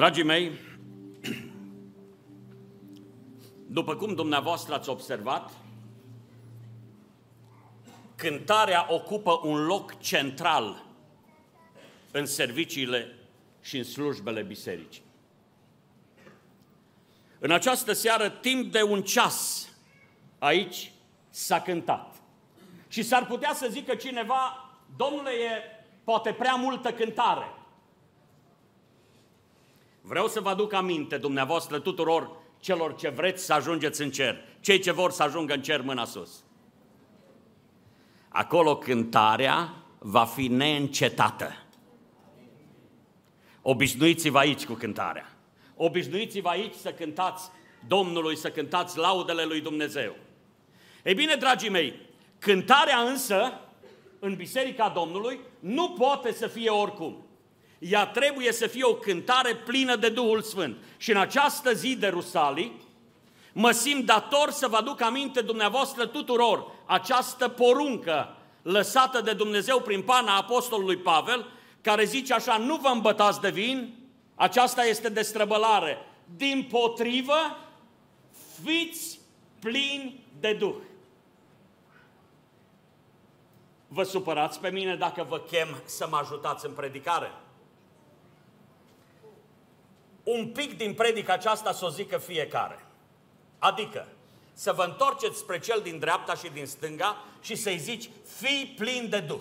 Dragii mei, după cum dumneavoastră ați observat, cântarea ocupă un loc central în serviciile și în slujbele bisericii. În această seară, timp de un ceas, aici s-a cântat. Și s-ar putea să zică cineva, domnule, e poate prea multă cântare. Vreau să vă aduc aminte dumneavoastră tuturor celor ce vreți să ajungeți în cer, cei ce vor să ajungă în cer mâna sus. Acolo cântarea va fi neîncetată. Obișnuiți-vă aici cu cântarea. Obișnuiți-vă aici să cântați Domnului, să cântați laudele lui Dumnezeu. Ei bine, dragii mei, cântarea însă în Biserica Domnului nu poate să fie oricum. Ea trebuie să fie o cântare plină de Duhul Sfânt. Și în această zi de Rusalii, mă simt dator să vă aduc aminte dumneavoastră tuturor această poruncă lăsată de Dumnezeu prin pana apostolului Pavel, care zice așa, nu vă îmbătați de vin, aceasta este destrăbălare. Din potrivă, fiți plini de Duh. Vă supărați pe mine dacă vă chem să mă ajutați în predicare? Un pic din predica aceasta să o zică fiecare. Adică, să vă întorceți spre cel din dreapta și din stânga și să-i zici, fii plin de Duh.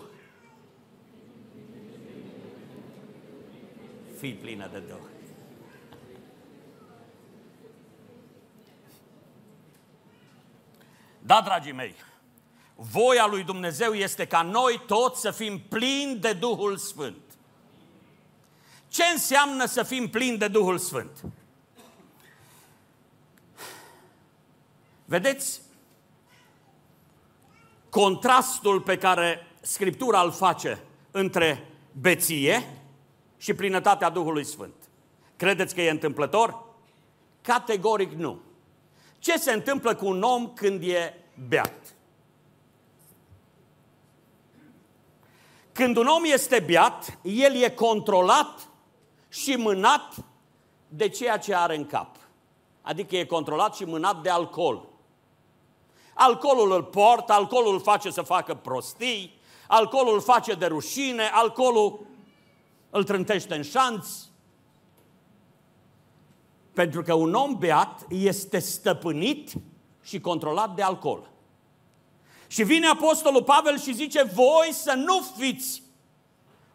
Fii plină de Duh. Da, dragii mei, voia lui Dumnezeu este ca noi toți să fim plini de Duhul Sfânt. Ce înseamnă să fim plini de Duhul Sfânt? Vedeți contrastul pe care Scriptura îl face între beție și plinătatea Duhului Sfânt. Credeți că e întâmplător? Categoric nu. Ce se întâmplă cu un om când e beat? Când un om este beat, el e controlat și mânat de ceea ce are în cap. Adică e controlat și mânat de alcool. Alcoolul îl poartă, alcoolul îl face să facă prostii, alcoolul îl face de rușine, alcoolul îl trântește în șanț. Pentru că un om beat este stăpânit și controlat de alcool. Și vine Apostolul Pavel și zice, voi să nu fiți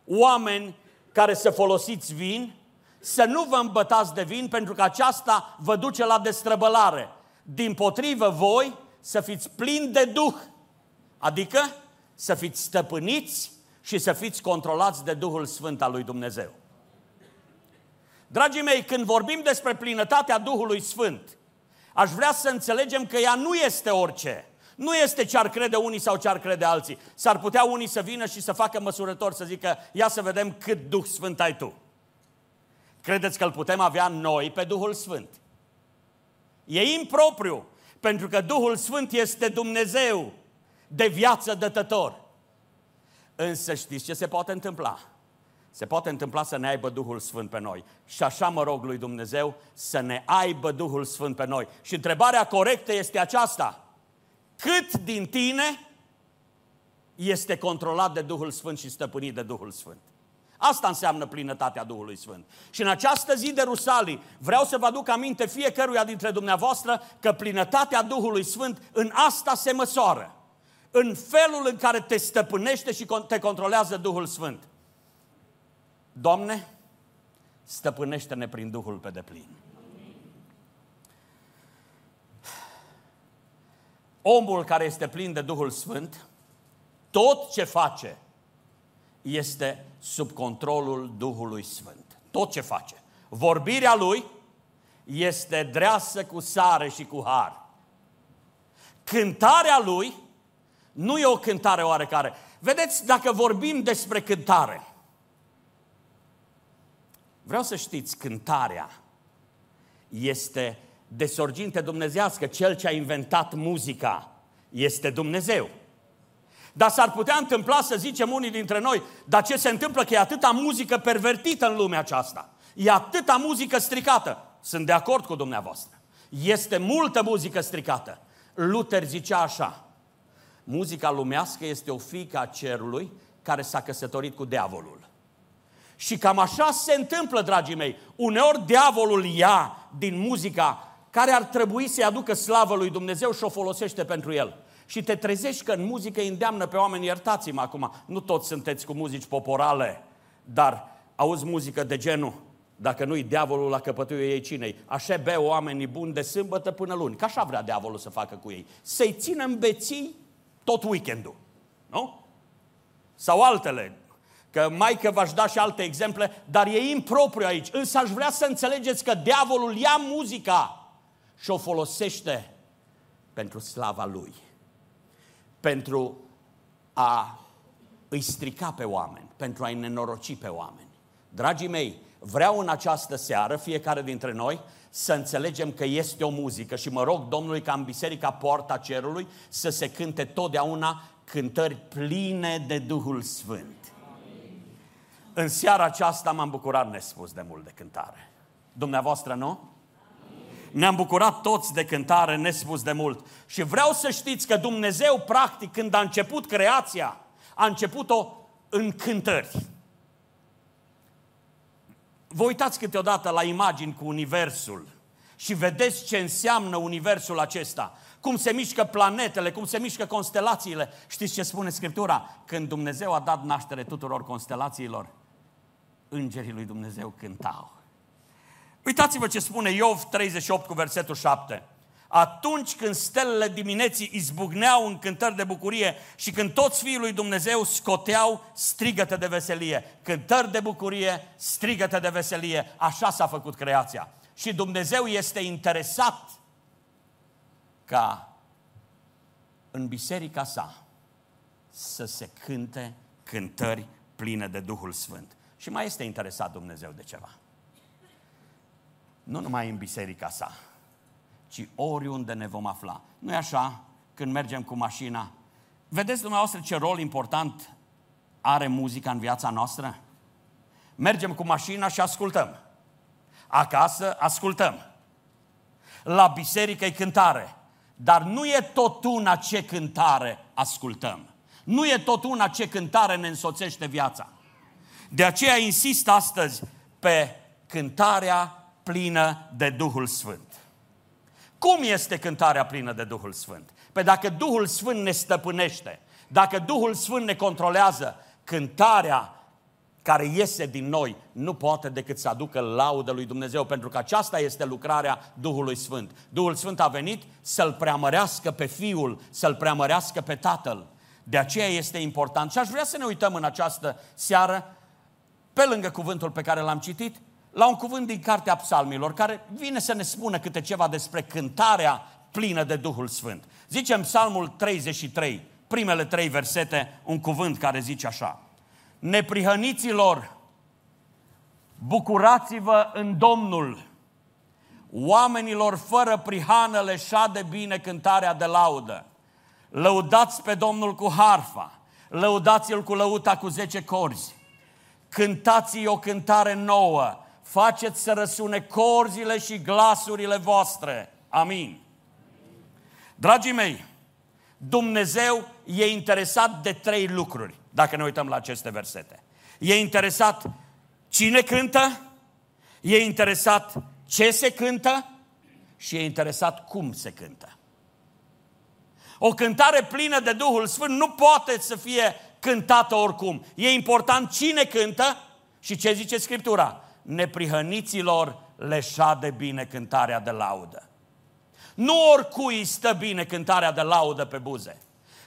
oameni care să folosiți vin, să nu vă îmbătați de vin, pentru că aceasta vă duce la destrăbălare. Din potrivă, voi să fiți plini de Duh, adică să fiți stăpâniți și să fiți controlați de Duhul Sfânt al lui Dumnezeu. Dragii mei, când vorbim despre plinătatea Duhului Sfânt, aș vrea să înțelegem că ea nu este orice. Nu este ce ar crede unii sau ce ar crede alții. S-ar putea unii să vină și să facă măsurător, să zică, ia să vedem cât Duh Sfânt ai tu. Credeți că îl putem avea noi pe Duhul Sfânt? E impropriu, pentru că Duhul Sfânt este Dumnezeu de viață dătător. Însă știți ce se poate întâmpla? Se poate întâmpla să ne aibă Duhul Sfânt pe noi. Și așa mă rog lui Dumnezeu să ne aibă Duhul Sfânt pe noi. Și întrebarea corectă este aceasta. Cât din tine este controlat de Duhul Sfânt și stăpânit de Duhul Sfânt? Asta înseamnă plinătatea Duhului Sfânt. Și în această zi de Rusalii vreau să vă aduc aminte fiecăruia dintre dumneavoastră că plinătatea Duhului Sfânt în asta se măsoară. În felul în care te stăpânește și te controlează Duhul Sfânt. Doamne, stăpânește-ne prin Duhul pe deplin. Omul care este plin de Duhul Sfânt, tot ce face este sub controlul Duhului Sfânt. Tot ce face. Vorbirea lui este dreasă cu sare și cu har. Cântarea lui nu e o cântare oarecare. Vedeți, dacă vorbim despre cântare, vreau să știți, cântarea este de sorginte dumnezească. Cel ce a inventat muzica este Dumnezeu. Dar s-ar putea întâmpla să zicem unii dintre noi, dar ce se întâmplă că e atâta muzică pervertită în lumea aceasta? E atâta muzică stricată. Sunt de acord cu dumneavoastră. Este multă muzică stricată. Luther zicea așa, muzica lumească este o fiică a cerului care s-a căsătorit cu diavolul. Și cam așa se întâmplă, dragii mei. Uneori diavolul ia din muzica care ar trebui să-i aducă slavă lui Dumnezeu și o folosește pentru el. Și te trezești că în muzică îi îndeamnă pe oameni, iertați-mă acum, nu toți sunteți cu muzici poporale, dar auzi muzică de genul, dacă nu-i diavolul la căpătuie ei cinei, așa beau oamenii buni de sâmbătă până luni, că așa vrea diavolul să facă cu ei. Să-i țină în beții tot weekendul, nu? Sau altele, că mai că v-aș da și alte exemple, dar e impropriu aici. Însă aș vrea să înțelegeți că diavolul ia muzica și o folosește pentru slava lui. Pentru a îi strica pe oameni, pentru a-i nenoroci pe oameni. Dragii mei, vreau în această seară, fiecare dintre noi, să înțelegem că este o muzică și mă rog Domnului ca în Biserica Poarta Cerului să se cânte totdeauna cântări pline de Duhul Sfânt. În seara aceasta m-am bucurat nespus de mult de cântare. Dumneavoastră nu? Ne-am bucurat toți de cântare nespus de mult. Și vreau să știți că Dumnezeu, practic, când a început creația, a început-o în cântări. Vă uitați câteodată la imagini cu Universul și vedeți ce înseamnă Universul acesta. Cum se mișcă planetele, cum se mișcă constelațiile. Știți ce spune Scriptura? Când Dumnezeu a dat naștere tuturor constelațiilor, îngerii lui Dumnezeu cântau. Uitați-vă ce spune Iov 38 cu versetul 7. Atunci când stelele dimineții izbucneau în cântări de bucurie și când toți fiii lui Dumnezeu scoteau strigăte de veselie. Cântări de bucurie, strigăte de veselie. Așa s-a făcut creația. Și Dumnezeu este interesat ca în biserica sa să se cânte cântări pline de Duhul Sfânt. Și mai este interesat Dumnezeu de ceva. Nu numai în biserica sa, ci oriunde ne vom afla. nu e așa când mergem cu mașina? Vedeți dumneavoastră ce rol important are muzica în viața noastră? Mergem cu mașina și ascultăm. Acasă ascultăm. La biserică e cântare. Dar nu e tot una ce cântare ascultăm. Nu e tot una ce cântare ne însoțește viața. De aceea insist astăzi pe cântarea plină de Duhul Sfânt. Cum este cântarea plină de Duhul Sfânt? Pe dacă Duhul Sfânt ne stăpânește, dacă Duhul Sfânt ne controlează, cântarea care iese din noi nu poate decât să aducă laudă lui Dumnezeu, pentru că aceasta este lucrarea Duhului Sfânt. Duhul Sfânt a venit să-L preamărească pe Fiul, să-L preamărească pe Tatăl. De aceea este important. Și aș vrea să ne uităm în această seară pe lângă cuvântul pe care l-am citit, la un cuvânt din Cartea Psalmilor, care vine să ne spună câte ceva despre cântarea plină de Duhul Sfânt. Zicem Psalmul 33, primele trei versete, un cuvânt care zice așa. Neprihăniților, bucurați-vă în Domnul, oamenilor fără prihană le șade bine cântarea de laudă. Lăudați pe Domnul cu harfa, lăudați-l cu lăuta cu zece corzi cântați o cântare nouă, faceți să răsune corzile și glasurile voastre. Amin. Dragii mei, Dumnezeu e interesat de trei lucruri, dacă ne uităm la aceste versete. E interesat cine cântă, e interesat ce se cântă și e interesat cum se cântă. O cântare plină de Duhul Sfânt nu poate să fie cântată oricum. E important cine cântă și ce zice Scriptura. Neprihăniților le șade bine cântarea de laudă. Nu oricui stă bine cântarea de laudă pe buze.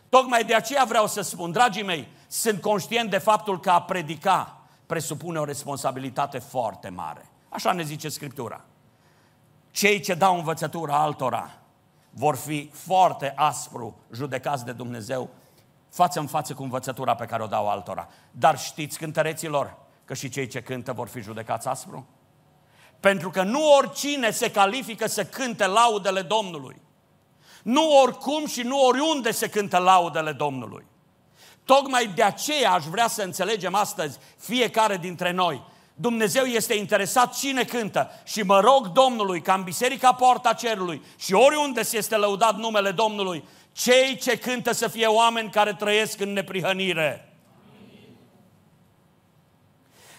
Tocmai de aceea vreau să spun, dragii mei, sunt conștient de faptul că a predica presupune o responsabilitate foarte mare. Așa ne zice Scriptura. Cei ce dau învățătura altora vor fi foarte aspru judecați de Dumnezeu față în față cu învățătura pe care o dau altora. Dar știți, cântăreților, că și cei ce cântă vor fi judecați aspru? Pentru că nu oricine se califică să cânte laudele Domnului. Nu oricum și nu oriunde se cântă laudele Domnului. Tocmai de aceea aș vrea să înțelegem astăzi fiecare dintre noi. Dumnezeu este interesat cine cântă și mă rog Domnului ca în Biserica Poarta Cerului și oriunde se este lăudat numele Domnului, cei ce cântă să fie oameni care trăiesc în neprihănire.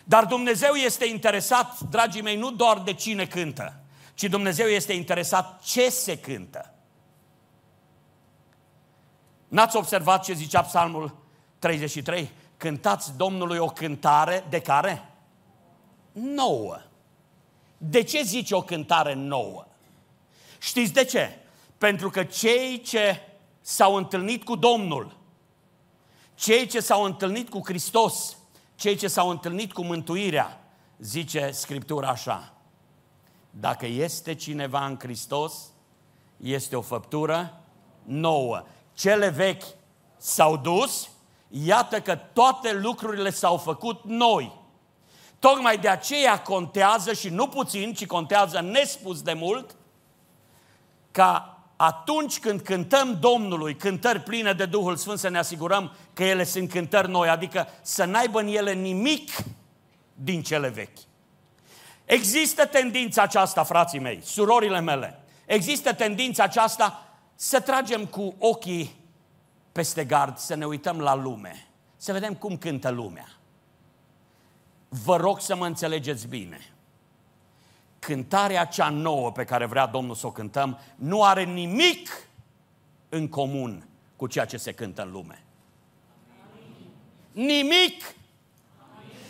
Dar Dumnezeu este interesat, dragii mei, nu doar de cine cântă, ci Dumnezeu este interesat ce se cântă. N-ați observat ce zicea Psalmul 33? Cântați Domnului o cântare de care? Nouă. De ce zice o cântare nouă? Știți de ce? Pentru că cei ce s-au întâlnit cu Domnul, cei ce s-au întâlnit cu Hristos, cei ce s-au întâlnit cu mântuirea, zice Scriptura așa, dacă este cineva în Hristos, este o făptură nouă. Cele vechi s-au dus, iată că toate lucrurile s-au făcut noi. Tocmai de aceea contează și nu puțin, ci contează nespus de mult, ca atunci când cântăm Domnului cântări pline de Duhul Sfânt să ne asigurăm că ele sunt cântări noi, adică să n-aibă în ele nimic din cele vechi. Există tendința aceasta, frații mei, surorile mele, există tendința aceasta să tragem cu ochii peste gard, să ne uităm la lume, să vedem cum cântă lumea. Vă rog să mă înțelegeți bine cântarea cea nouă pe care vrea Domnul să o cântăm nu are nimic în comun cu ceea ce se cântă în lume. Nimic!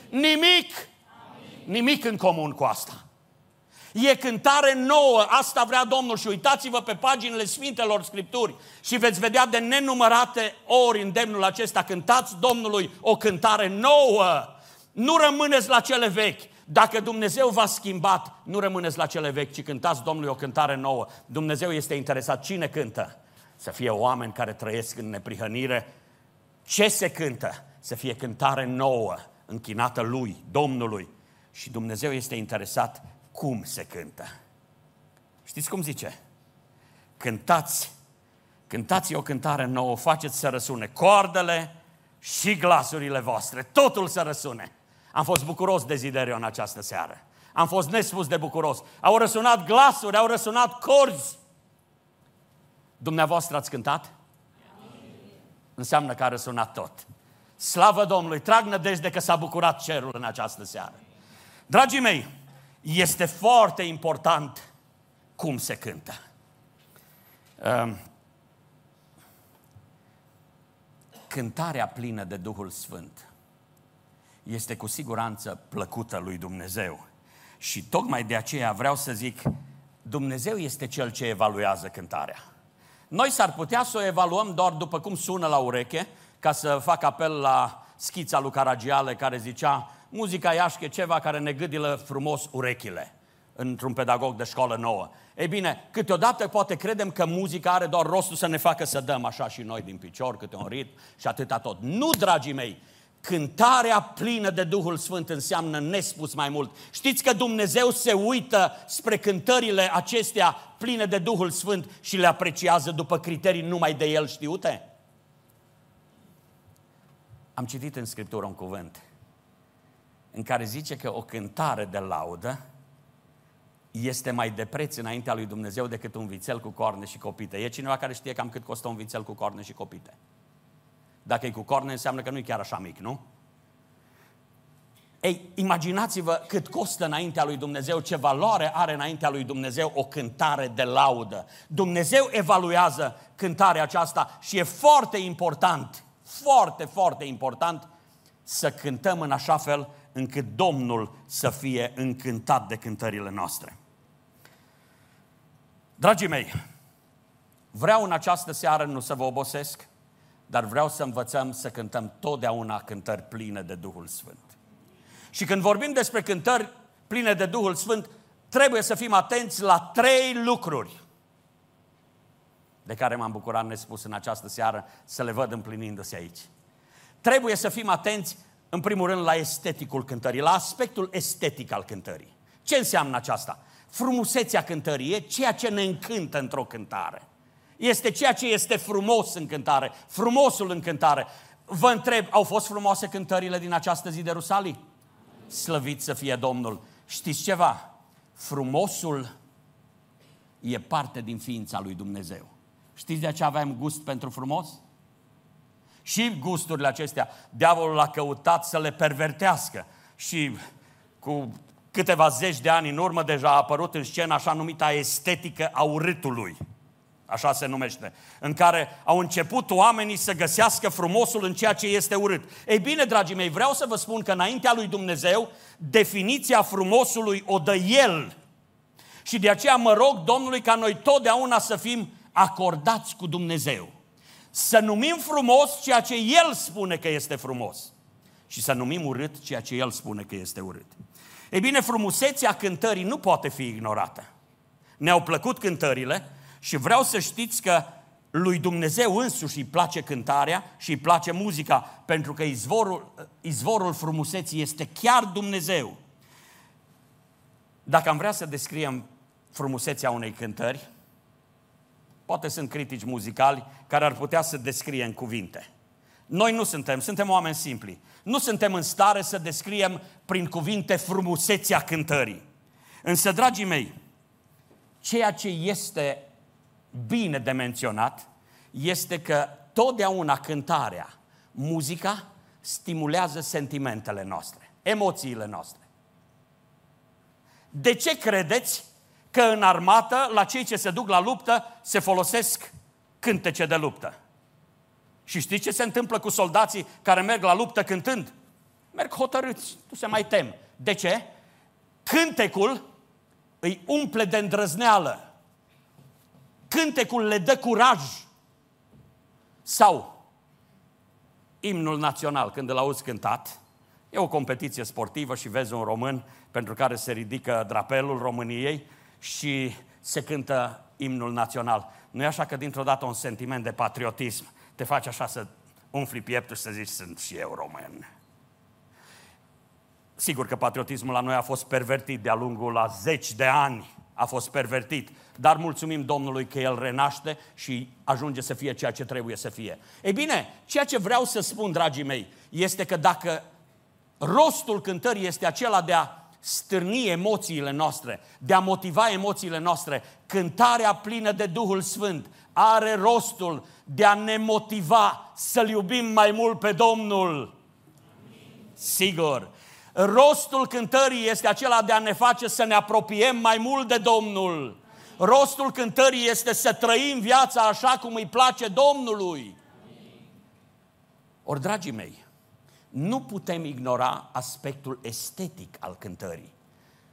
Nimic! Nimic în comun cu asta. E cântare nouă, asta vrea Domnul și uitați-vă pe paginile Sfintelor Scripturi și veți vedea de nenumărate ori îndemnul acesta, cântați Domnului o cântare nouă, nu rămâneți la cele vechi, dacă Dumnezeu v-a schimbat, nu rămâneți la cele vechi, ci cântați Domnului o cântare nouă. Dumnezeu este interesat. Cine cântă? Să fie oameni care trăiesc în neprihănire. Ce se cântă? Să fie cântare nouă, închinată Lui, Domnului. Și Dumnezeu este interesat cum se cântă. Știți cum zice? Cântați, cântați o cântare nouă, faceți să răsune coardele și glasurile voastre, totul să răsune. Am fost bucuros de Ziderio în această seară. Am fost nespus de bucuros. Au răsunat glasuri, au răsunat corzi. Dumneavoastră ați cântat? Înseamnă că a răsunat tot. Slavă Domnului! Trag nădejde că s-a bucurat cerul în această seară. Dragii mei, este foarte important cum se cântă. Um, cântarea plină de Duhul Sfânt este cu siguranță plăcută lui Dumnezeu. Și tocmai de aceea vreau să zic, Dumnezeu este Cel ce evaluează cântarea. Noi s-ar putea să o evaluăm doar după cum sună la ureche, ca să fac apel la schița lui Caragiale care zicea muzica iașche ceva care ne gâdilă frumos urechile într-un pedagog de școală nouă. Ei bine, câteodată poate credem că muzica are doar rostul să ne facă să dăm așa și noi din picior, câte un ritm și atâta tot. Nu, dragii mei, Cântarea plină de Duhul Sfânt înseamnă nespus mai mult. Știți că Dumnezeu se uită spre cântările acestea pline de Duhul Sfânt și le apreciază după criterii numai de El știute? Am citit în Scriptură un cuvânt în care zice că o cântare de laudă este mai de preț înaintea lui Dumnezeu decât un vițel cu corne și copite. E cineva care știe cam cât costă un vițel cu corne și copite? Dacă e cu corne, înseamnă că nu e chiar așa mic, nu? Ei, imaginați-vă cât costă înaintea lui Dumnezeu, ce valoare are înaintea lui Dumnezeu o cântare de laudă. Dumnezeu evaluează cântarea aceasta și e foarte important, foarte, foarte important să cântăm în așa fel încât Domnul să fie încântat de cântările noastre. Dragii mei, vreau în această seară nu să vă obosesc, dar vreau să învățăm să cântăm totdeauna cântări pline de Duhul Sfânt. Și când vorbim despre cântări pline de Duhul Sfânt, trebuie să fim atenți la trei lucruri de care m-am bucurat nespus în această seară să le văd împlinindu-se aici. Trebuie să fim atenți, în primul rând, la esteticul cântării, la aspectul estetic al cântării. Ce înseamnă aceasta? Frumusețea cântării e ceea ce ne încântă într-o cântare este ceea ce este frumos în cântare, frumosul în cântare. Vă întreb, au fost frumoase cântările din această zi de Rusalii? Slăvit să fie Domnul. Știți ceva? Frumosul e parte din ființa lui Dumnezeu. Știți de ce avem gust pentru frumos? Și gusturile acestea, diavolul a căutat să le pervertească și cu câteva zeci de ani în urmă deja a apărut în scenă așa numita estetică a urâtului. Așa se numește. În care au început oamenii să găsească frumosul în ceea ce este urât. Ei bine, dragii mei, vreau să vă spun că înaintea lui Dumnezeu, definiția frumosului o dă El. Și de aceea mă rog Domnului ca noi totdeauna să fim acordați cu Dumnezeu. Să numim frumos ceea ce El spune că este frumos. Și să numim urât ceea ce El spune că este urât. Ei bine, frumusețea cântării nu poate fi ignorată. Ne-au plăcut cântările și vreau să știți că lui Dumnezeu însuși îi place cântarea și îi place muzica, pentru că izvorul, izvorul frumuseții este chiar Dumnezeu. Dacă am vrea să descriem frumusețea unei cântări, poate sunt critici muzicali care ar putea să descrie în cuvinte. Noi nu suntem, suntem oameni simpli. Nu suntem în stare să descriem prin cuvinte frumusețea cântării. Însă, dragii mei, ceea ce este bine de menționat este că totdeauna cântarea, muzica, stimulează sentimentele noastre, emoțiile noastre. De ce credeți că în armată, la cei ce se duc la luptă, se folosesc cântece de luptă? Și știți ce se întâmplă cu soldații care merg la luptă cântând? Merg hotărâți, nu se mai tem. De ce? Cântecul îi umple de îndrăzneală. Cântecul le dă curaj. Sau imnul național, când îl auzi cântat, e o competiție sportivă și vezi un român pentru care se ridică drapelul României și se cântă imnul național. Nu e așa că dintr-o dată un sentiment de patriotism te face așa să umfli pieptul și să zici, sunt și eu român. Sigur că patriotismul la noi a fost pervertit de-a lungul la zeci de ani, a fost pervertit, dar mulțumim Domnului că El renaște și ajunge să fie ceea ce trebuie să fie. Ei bine, ceea ce vreau să spun, dragii mei, este că dacă rostul cântării este acela de a stârni emoțiile noastre, de a motiva emoțiile noastre, cântarea plină de Duhul Sfânt are rostul de a ne motiva să-L iubim mai mult pe Domnul. Sigur. Rostul cântării este acela de a ne face să ne apropiem mai mult de Domnul. Rostul cântării este să trăim viața așa cum îi place Domnului. Ori, dragii mei, nu putem ignora aspectul estetic al cântării,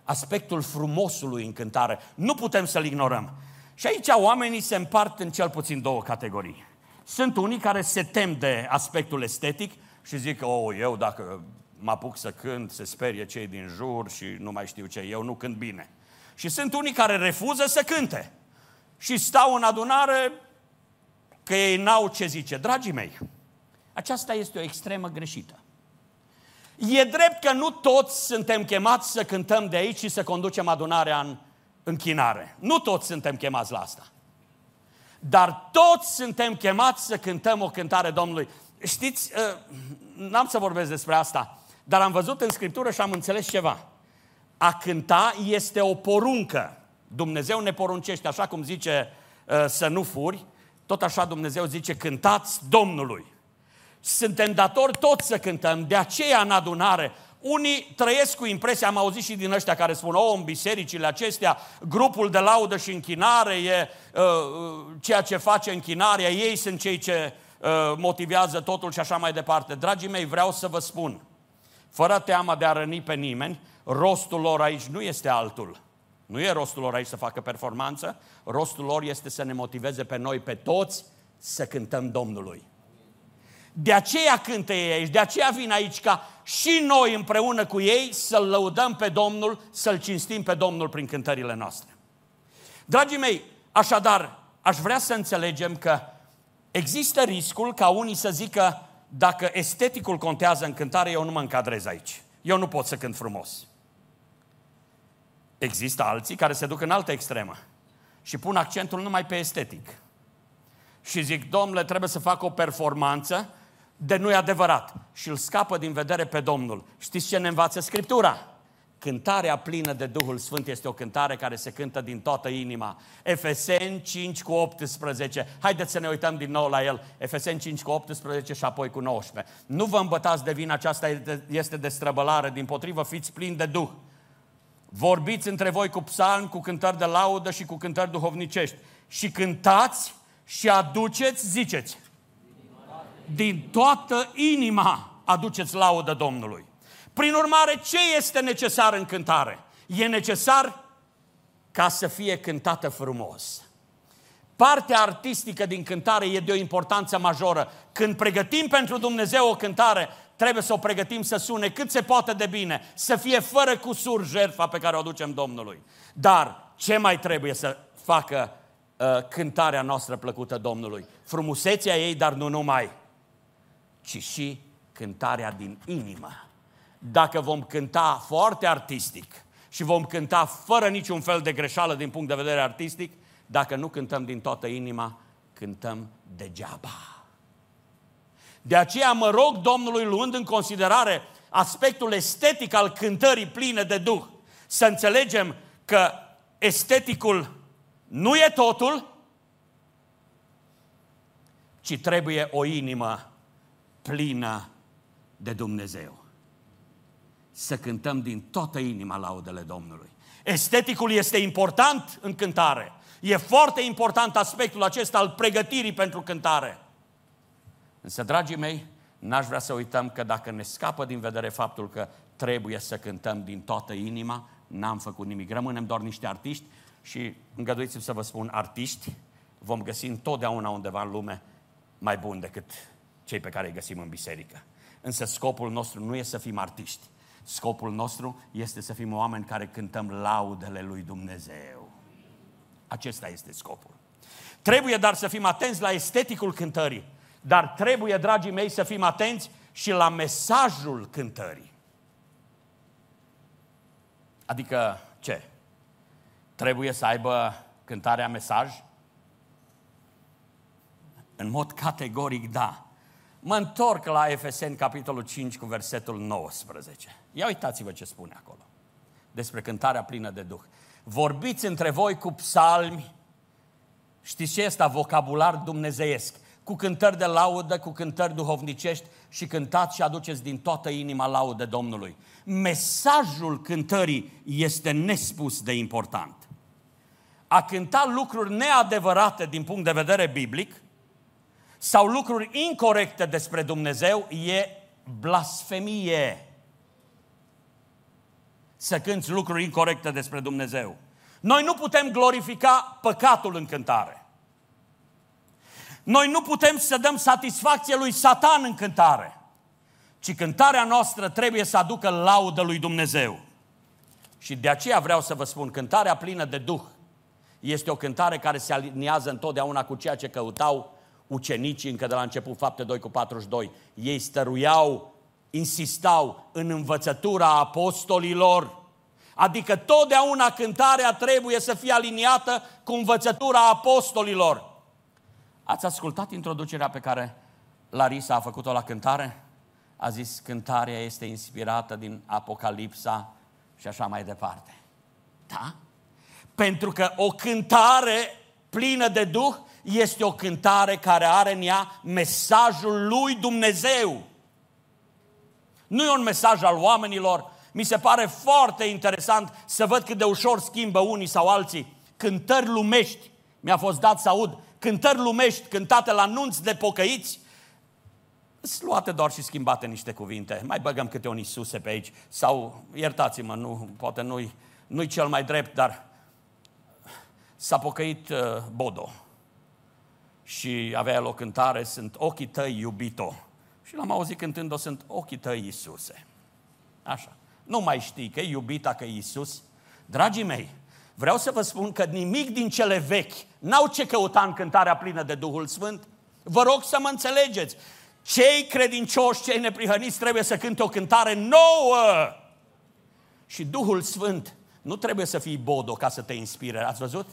aspectul frumosului în cântare. Nu putem să-l ignorăm. Și aici oamenii se împart în cel puțin două categorii. Sunt unii care se tem de aspectul estetic și zic, oh, eu dacă mă apuc să cânt, se sperie cei din jur și nu mai știu ce, eu nu cânt bine. Și sunt unii care refuză să cânte și stau în adunare că ei n-au ce zice. Dragii mei, aceasta este o extremă greșită. E drept că nu toți suntem chemați să cântăm de aici și să conducem adunarea în închinare. Nu toți suntem chemați la asta. Dar toți suntem chemați să cântăm o cântare Domnului. Știți, ă, n-am să vorbesc despre asta, dar am văzut în Scriptură și am înțeles ceva. A cânta este o poruncă. Dumnezeu ne poruncește, așa cum zice ă, să nu furi, tot așa Dumnezeu zice cântați Domnului. Suntem datori toți să cântăm, de aceea în adunare unii trăiesc cu impresia, am auzit și din ăștia care spun, oh, în bisericile acestea, grupul de laudă și închinare e uh, uh, ceea ce face închinarea, ei sunt cei ce uh, motivează totul și așa mai departe. Dragii mei, vreau să vă spun, fără teamă de a răni pe nimeni, rostul lor aici nu este altul. Nu e rostul lor aici să facă performanță, rostul lor este să ne motiveze pe noi, pe toți, să cântăm Domnului. De aceea cântă ei aici, de aceea vin aici ca și noi împreună cu ei să-L lăudăm pe Domnul, să-L cinstim pe Domnul prin cântările noastre. Dragii mei, așadar, aș vrea să înțelegem că există riscul ca unii să zică dacă esteticul contează în cântare, eu nu mă încadrez aici. Eu nu pot să cânt frumos. Există alții care se duc în altă extremă și pun accentul numai pe estetic. Și zic, domnule, trebuie să fac o performanță de nu adevărat și îl scapă din vedere pe Domnul. Știți ce ne învață Scriptura? Cântarea plină de Duhul Sfânt este o cântare care se cântă din toată inima. Efeseni 5 cu 18. Haideți să ne uităm din nou la el. Efeseni 5 cu 18 și apoi cu 19. Nu vă îmbătați de vină, aceasta este de străbălare, din potrivă fiți plini de Duh. Vorbiți între voi cu psalmi, cu cântări de laudă și cu cântări duhovnicești. Și cântați și aduceți, ziceți, din toată inima aduceți laudă Domnului. Prin urmare, ce este necesar în cântare? E necesar ca să fie cântată frumos. Partea artistică din cântare e de o importanță majoră. Când pregătim pentru Dumnezeu o cântare, trebuie să o pregătim să sune cât se poate de bine, să fie fără cusur jertfa pe care o aducem Domnului. Dar ce mai trebuie să facă uh, cântarea noastră plăcută Domnului? Frumusețea ei, dar nu numai, ci și cântarea din inimă. Dacă vom cânta foarte artistic și vom cânta fără niciun fel de greșeală din punct de vedere artistic, dacă nu cântăm din toată inima, cântăm degeaba. De aceea mă rog Domnului, luând în considerare aspectul estetic al cântării pline de Duh, să înțelegem că esteticul nu e totul, ci trebuie o inimă plină de Dumnezeu. Să cântăm din toată inima laudele Domnului. Esteticul este important în cântare. E foarte important aspectul acesta al pregătirii pentru cântare. Însă, dragii mei, n-aș vrea să uităm că dacă ne scapă din vedere faptul că trebuie să cântăm din toată inima, n-am făcut nimic. Rămânem doar niște artiști și îngăduiți-mi să vă spun, artiști vom găsi întotdeauna undeva în lume mai buni decât cei pe care îi găsim în biserică. Însă scopul nostru nu este să fim artiști. Scopul nostru este să fim oameni care cântăm laudele lui Dumnezeu. Acesta este scopul. Trebuie dar să fim atenți la esteticul cântării. Dar trebuie, dragii mei, să fim atenți și la mesajul cântării. Adică ce? Trebuie să aibă cântarea mesaj? În mod categoric, da. Mă întorc la Efeseni, capitolul 5, cu versetul 19. Ia uitați-vă ce spune acolo. Despre cântarea plină de Duh. Vorbiți între voi cu psalmi. Știți ce este vocabular dumnezeiesc? cu cântări de laudă, cu cântări duhovnicești și cântați și aduceți din toată inima laudă Domnului. Mesajul cântării este nespus de important. A cânta lucruri neadevărate din punct de vedere biblic sau lucruri incorrecte despre Dumnezeu e blasfemie. Să cânți lucruri incorrecte despre Dumnezeu. Noi nu putem glorifica păcatul în cântare. Noi nu putem să dăm satisfacție lui Satan în cântare, ci cântarea noastră trebuie să aducă laudă lui Dumnezeu. Și de aceea vreau să vă spun, cântarea plină de Duh este o cântare care se aliniază întotdeauna cu ceea ce căutau ucenicii încă de la început, fapte 2 cu 42. Ei stăruiau, insistau în învățătura apostolilor, Adică totdeauna cântarea trebuie să fie aliniată cu învățătura apostolilor. Ați ascultat introducerea pe care Larisa a făcut-o la cântare? A zis, cântarea este inspirată din Apocalipsa și așa mai departe. Da? Pentru că o cântare plină de Duh este o cântare care are în ea mesajul lui Dumnezeu. Nu e un mesaj al oamenilor. Mi se pare foarte interesant să văd cât de ușor schimbă unii sau alții cântări lumești. Mi-a fost dat să aud cântări lumești cântate la nunți de pocăiți, sunt luate doar și schimbate niște cuvinte. Mai băgăm câte un Iisuse pe aici. Sau, iertați-mă, nu, poate nu-i, nu-i cel mai drept, dar s-a pocăit uh, Bodo. Și avea el o cântare, sunt ochii tăi, iubito. Și l-am auzit cântând-o, sunt ochii tăi, Iisuse. Așa. Nu mai știi că e iubita, că e Iisus. Dragii mei, Vreau să vă spun că nimic din cele vechi n-au ce căuta în cântarea plină de Duhul Sfânt. Vă rog să mă înțelegeți. Cei credincioși, cei neprihăniți trebuie să cânte o cântare nouă. Și Duhul Sfânt nu trebuie să fii bodo ca să te inspire. Ați văzut?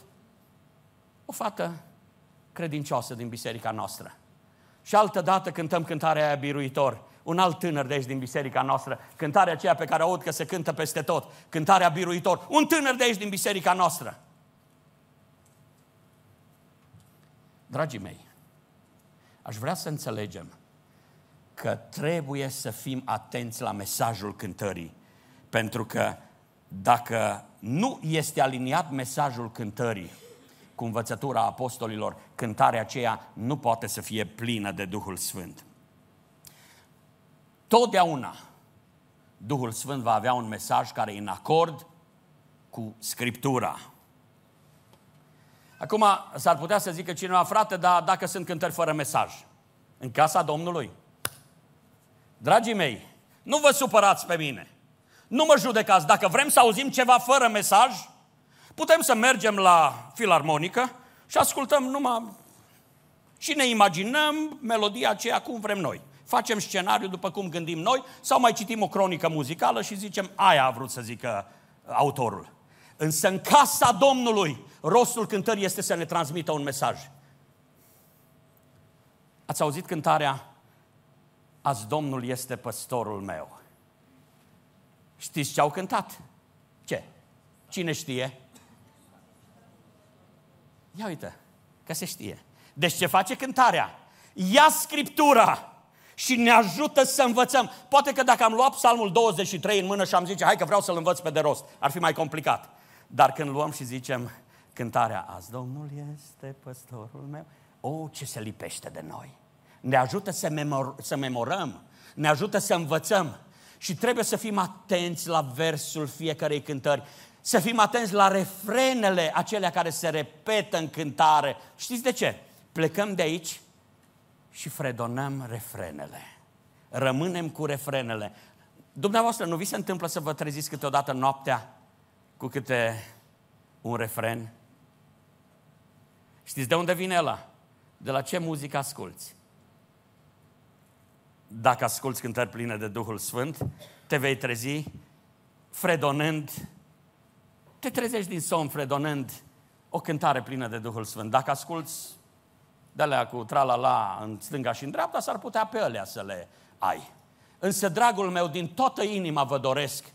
O fată credincioasă din biserica noastră Și altă dată cântăm cântarea aia biruitor. Un alt tânăr de aici din biserica noastră, cântarea aceea pe care aud că se cântă peste tot, cântarea biruitor. Un tânăr de aici din biserica noastră. Dragii mei, aș vrea să înțelegem că trebuie să fim atenți la mesajul cântării. Pentru că dacă nu este aliniat mesajul cântării cu învățătura apostolilor, cântarea aceea nu poate să fie plină de Duhul Sfânt. Totdeauna Duhul Sfânt va avea un mesaj care e în acord cu Scriptura. Acum s-ar putea să zică cineva, frate, dar dacă sunt cântări fără mesaj, în casa Domnului? Dragii mei, nu vă supărați pe mine. Nu mă judecați. Dacă vrem să auzim ceva fără mesaj, putem să mergem la filarmonică și ascultăm numai și ne imaginăm melodia aceea cum vrem noi. Facem scenariu după cum gândim noi sau mai citim o cronică muzicală și zicem aia a vrut să zică autorul. Însă în casa Domnului, rostul cântării este să ne transmită un mesaj. Ați auzit cântarea Azi Domnul este păstorul meu. Știți ce au cântat? Ce? Cine știe? Ia uite, că se știe. Deci ce face cântarea? Ia Scriptura și ne ajută să învățăm. Poate că dacă am luat psalmul 23 în mână și am zice, hai că vreau să-l învăț pe de rost, ar fi mai complicat. Dar când luăm și zicem cântarea, azi Domnul este păstorul meu, o, oh, ce se lipește de noi. Ne ajută să, memor- să memorăm, ne ajută să învățăm. Și trebuie să fim atenți la versul fiecarei cântări, să fim atenți la refrenele acelea care se repetă în cântare. Știți de ce? Plecăm de aici și fredonăm refrenele. Rămânem cu refrenele. Dumneavoastră, nu vi se întâmplă să vă treziți câteodată noaptea cu câte un refren? Știți de unde vine ăla? De la ce muzică asculți? dacă asculți cântări pline de Duhul Sfânt, te vei trezi fredonând, te trezești din somn fredonând o cântare plină de Duhul Sfânt. Dacă asculți de alea cu tralala în stânga și în dreapta, s-ar putea pe alea să le ai. Însă, dragul meu, din toată inima vă doresc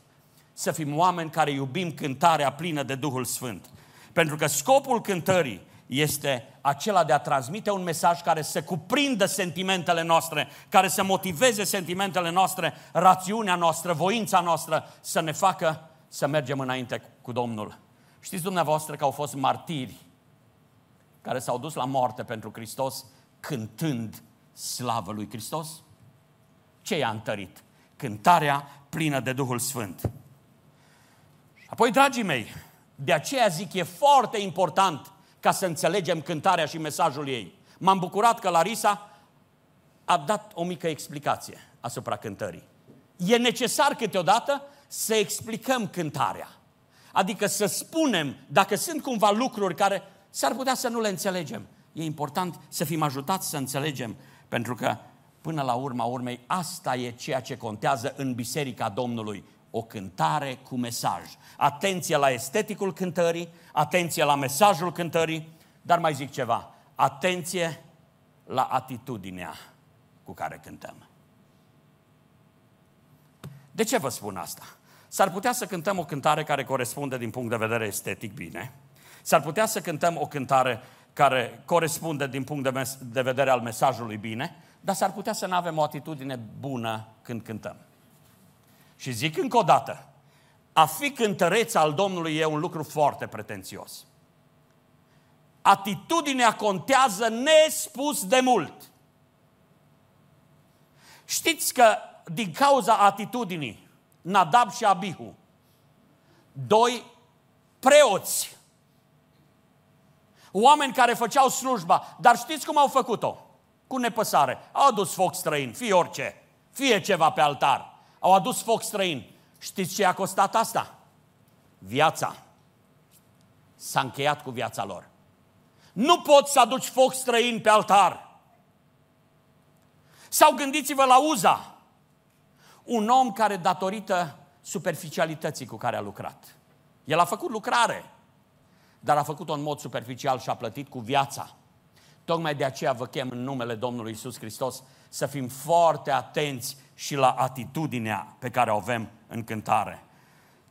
să fim oameni care iubim cântarea plină de Duhul Sfânt. Pentru că scopul cântării este acela de a transmite un mesaj care să cuprindă sentimentele noastre, care să motiveze sentimentele noastre, rațiunea noastră, voința noastră, să ne facă să mergem înainte cu Domnul. Știți dumneavoastră că au fost martiri care s-au dus la moarte pentru Hristos cântând slavă lui Hristos? Ce i-a întărit? Cântarea plină de Duhul Sfânt. Apoi, dragii mei, de aceea zic, e foarte important ca să înțelegem cântarea și mesajul ei. M-am bucurat că Larisa a dat o mică explicație asupra cântării. E necesar câteodată să explicăm cântarea. Adică să spunem dacă sunt cumva lucruri care s-ar putea să nu le înțelegem. E important să fim ajutați să înțelegem, pentru că până la urma urmei asta e ceea ce contează în Biserica Domnului o cântare cu mesaj. Atenție la esteticul cântării, atenție la mesajul cântării, dar mai zic ceva, atenție la atitudinea cu care cântăm. De ce vă spun asta? S-ar putea să cântăm o cântare care corespunde din punct de vedere estetic bine, s-ar putea să cântăm o cântare care corespunde din punct de, mes- de vedere al mesajului bine, dar s-ar putea să nu avem o atitudine bună când cântăm. Și zic încă o dată, a fi cântăreț al Domnului e un lucru foarte pretențios. Atitudinea contează nespus de mult. Știți că din cauza atitudinii, Nadab și Abihu, doi preoți, oameni care făceau slujba, dar știți cum au făcut-o? Cu nepăsare. Au adus foc străin, fie orice, fie ceva pe altar. Au adus foc străin. Știți ce a costat asta? Viața. S-a încheiat cu viața lor. Nu poți să aduci foc străin pe altar. Sau gândiți-vă la Uza, un om care datorită superficialității cu care a lucrat. El a făcut lucrare, dar a făcut-o în mod superficial și a plătit cu viața. Tocmai de aceea vă chem în numele Domnului Isus Hristos să fim foarte atenți și la atitudinea pe care o avem în cântare.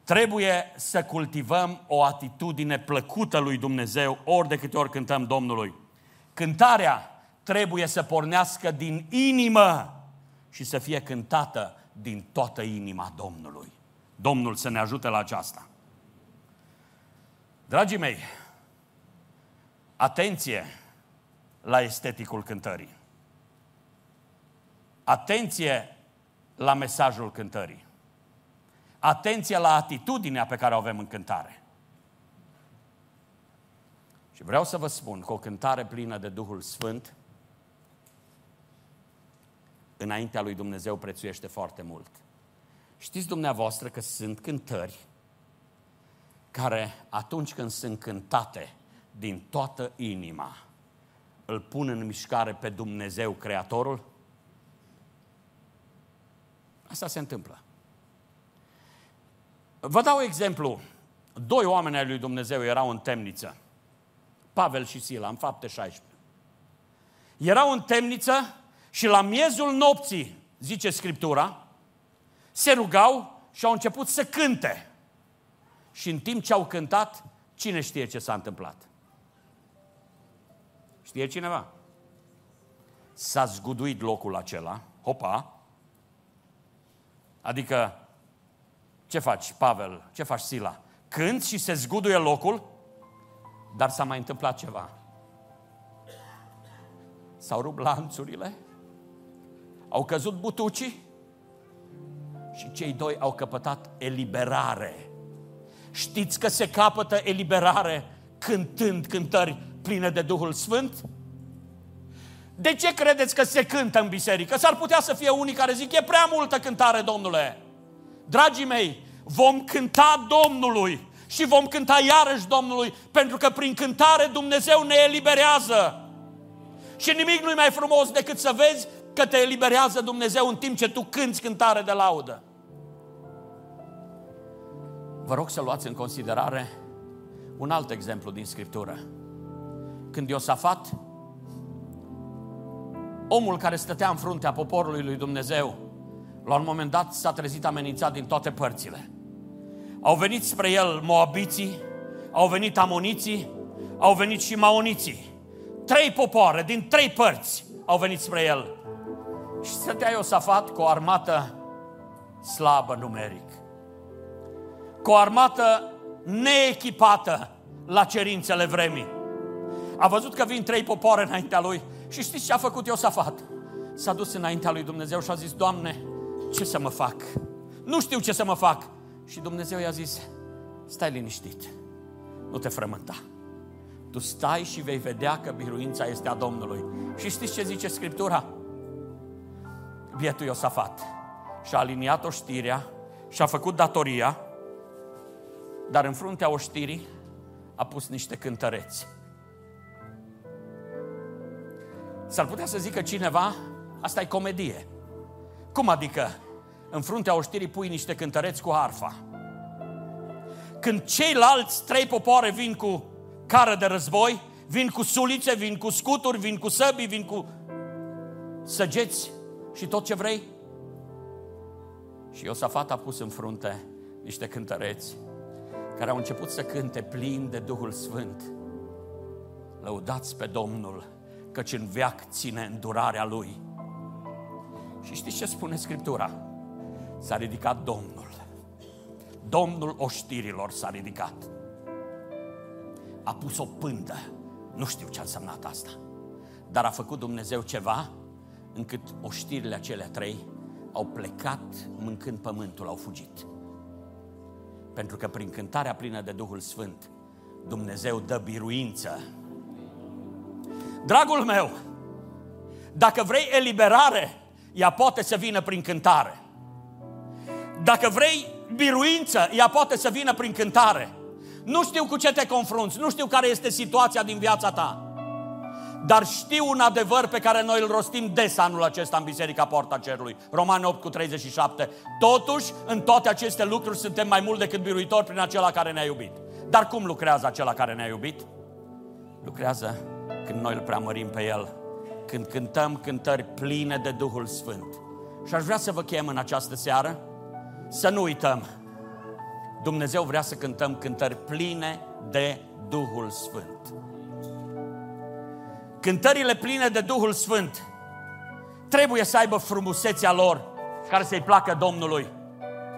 Trebuie să cultivăm o atitudine plăcută lui Dumnezeu ori de câte ori cântăm Domnului. Cântarea trebuie să pornească din inimă și să fie cântată din toată inima Domnului. Domnul să ne ajute la aceasta. Dragii mei, atenție la esteticul cântării. Atenție la mesajul cântării. Atenție la atitudinea pe care o avem în cântare. Și vreau să vă spun că o cântare plină de Duhul Sfânt înaintea lui Dumnezeu prețuiește foarte mult. Știți dumneavoastră că sunt cântări care atunci când sunt cântate din toată inima, îl pun în mișcare pe Dumnezeu Creatorul? Asta se întâmplă. Vă dau exemplu. Doi oameni ai lui Dumnezeu erau în temniță. Pavel și Sila, în fapte 16. Erau în temniță și la miezul nopții, zice Scriptura, se rugau și au început să cânte. Și în timp ce au cântat, cine știe ce s-a întâmplat? Știe cineva? S-a zguduit locul acela, hopa, adică ce faci, Pavel? Ce faci, Sila? Când și se zguduie locul, dar s-a mai întâmplat ceva. S-au rupt lanțurile, au căzut butucii și cei doi au căpătat eliberare. Știți că se capătă eliberare cântând cântări pline de Duhul Sfânt? De ce credeți că se cântă în biserică? S-ar putea să fie unii care zic, e prea multă cântare, domnule. Dragii mei, vom cânta Domnului și vom cânta iarăși Domnului, pentru că prin cântare Dumnezeu ne eliberează. Și nimic nu-i mai frumos decât să vezi că te eliberează Dumnezeu în timp ce tu cânți cântare de laudă. Vă rog să luați în considerare un alt exemplu din Scriptură. Când Iosafat, omul care stătea în fruntea poporului lui Dumnezeu, la un moment dat s-a trezit amenințat din toate părțile. Au venit spre el moabiții, au venit amoniții, au venit și maoniții. Trei popoare din trei părți au venit spre el. Și stătea Iosafat cu o armată slabă numeric. Cu o armată neechipată la cerințele vremii. A văzut că vin trei popoare înaintea lui și știți ce a făcut Iosafat? S-a dus înaintea lui Dumnezeu și a zis, Doamne, ce să mă fac? Nu știu ce să mă fac. Și Dumnezeu i-a zis, stai liniștit, nu te frământa. Tu stai și vei vedea că biruința este a Domnului. Și știți ce zice Scriptura? Bietul Iosafat și-a aliniat oștirea și-a făcut datoria, dar în fruntea oștirii a pus niște cântăreți. S-ar putea să zică cineva, asta e comedie. Cum adică? În fruntea oștirii pui niște cântăreți cu arfa. Când ceilalți trei popoare vin cu cară de război, vin cu sulițe, vin cu scuturi, vin cu săbii, vin cu săgeți și tot ce vrei. Și Iosafat a pus în frunte niște cântăreți care au început să cânte plin de Duhul Sfânt. Lăudați pe Domnul, căci în veac ține îndurarea Lui. Și știți ce spune Scriptura? S-a ridicat Domnul. Domnul oștirilor s-a ridicat. A pus o pândă. Nu știu ce a însemnat asta. Dar a făcut Dumnezeu ceva încât oștirile acelea trei au plecat mâncând pământul, au fugit. Pentru că prin cântarea plină de Duhul Sfânt, Dumnezeu dă biruință. Dragul meu, dacă vrei eliberare, ea poate să vină prin cântare. Dacă vrei biruință, ea poate să vină prin cântare. Nu știu cu ce te confrunți, nu știu care este situația din viața ta. Dar știu un adevăr pe care noi îl rostim des anul acesta în Biserica Porta Cerului. Romani 8 cu 37. Totuși, în toate aceste lucruri suntem mai mult decât biruitori prin acela care ne-a iubit. Dar cum lucrează acela care ne-a iubit? Lucrează când noi îl preamărim pe El, când cântăm cântări pline de Duhul Sfânt. Și aș vrea să vă chem în această seară să nu uităm. Dumnezeu vrea să cântăm cântări pline de Duhul Sfânt. Cântările pline de Duhul Sfânt trebuie să aibă frumusețea lor care să-i placă Domnului,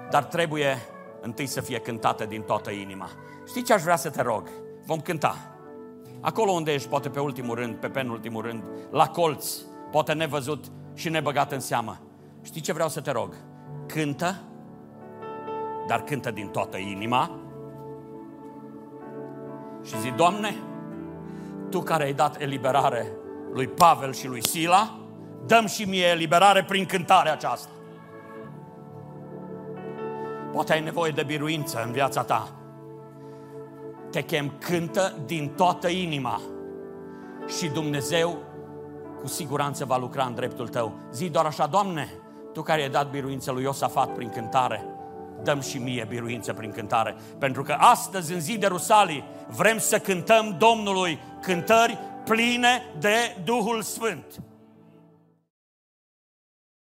dar trebuie întâi să fie cântate din toată inima. Știi ce aș vrea să te rog? Vom cânta. Acolo unde ești, poate pe ultimul rând, pe penultimul rând, la colț, poate nevăzut și nebăgat în seamă. Știi ce vreau să te rog? Cântă, dar cântă din toată inima și zi, Doamne, Tu care ai dat eliberare lui Pavel și lui Sila, dăm și mie eliberare prin cântarea aceasta. Poate ai nevoie de biruință în viața ta. Te chem, cântă din toată inima și Dumnezeu cu siguranță va lucra în dreptul tău. Zi doar așa, Doamne, Tu care ai dat biruință lui Iosafat prin cântare, dăm și mie biruință prin cântare. Pentru că astăzi, în zi de Rusalii, vrem să cântăm Domnului cântări pline de Duhul Sfânt.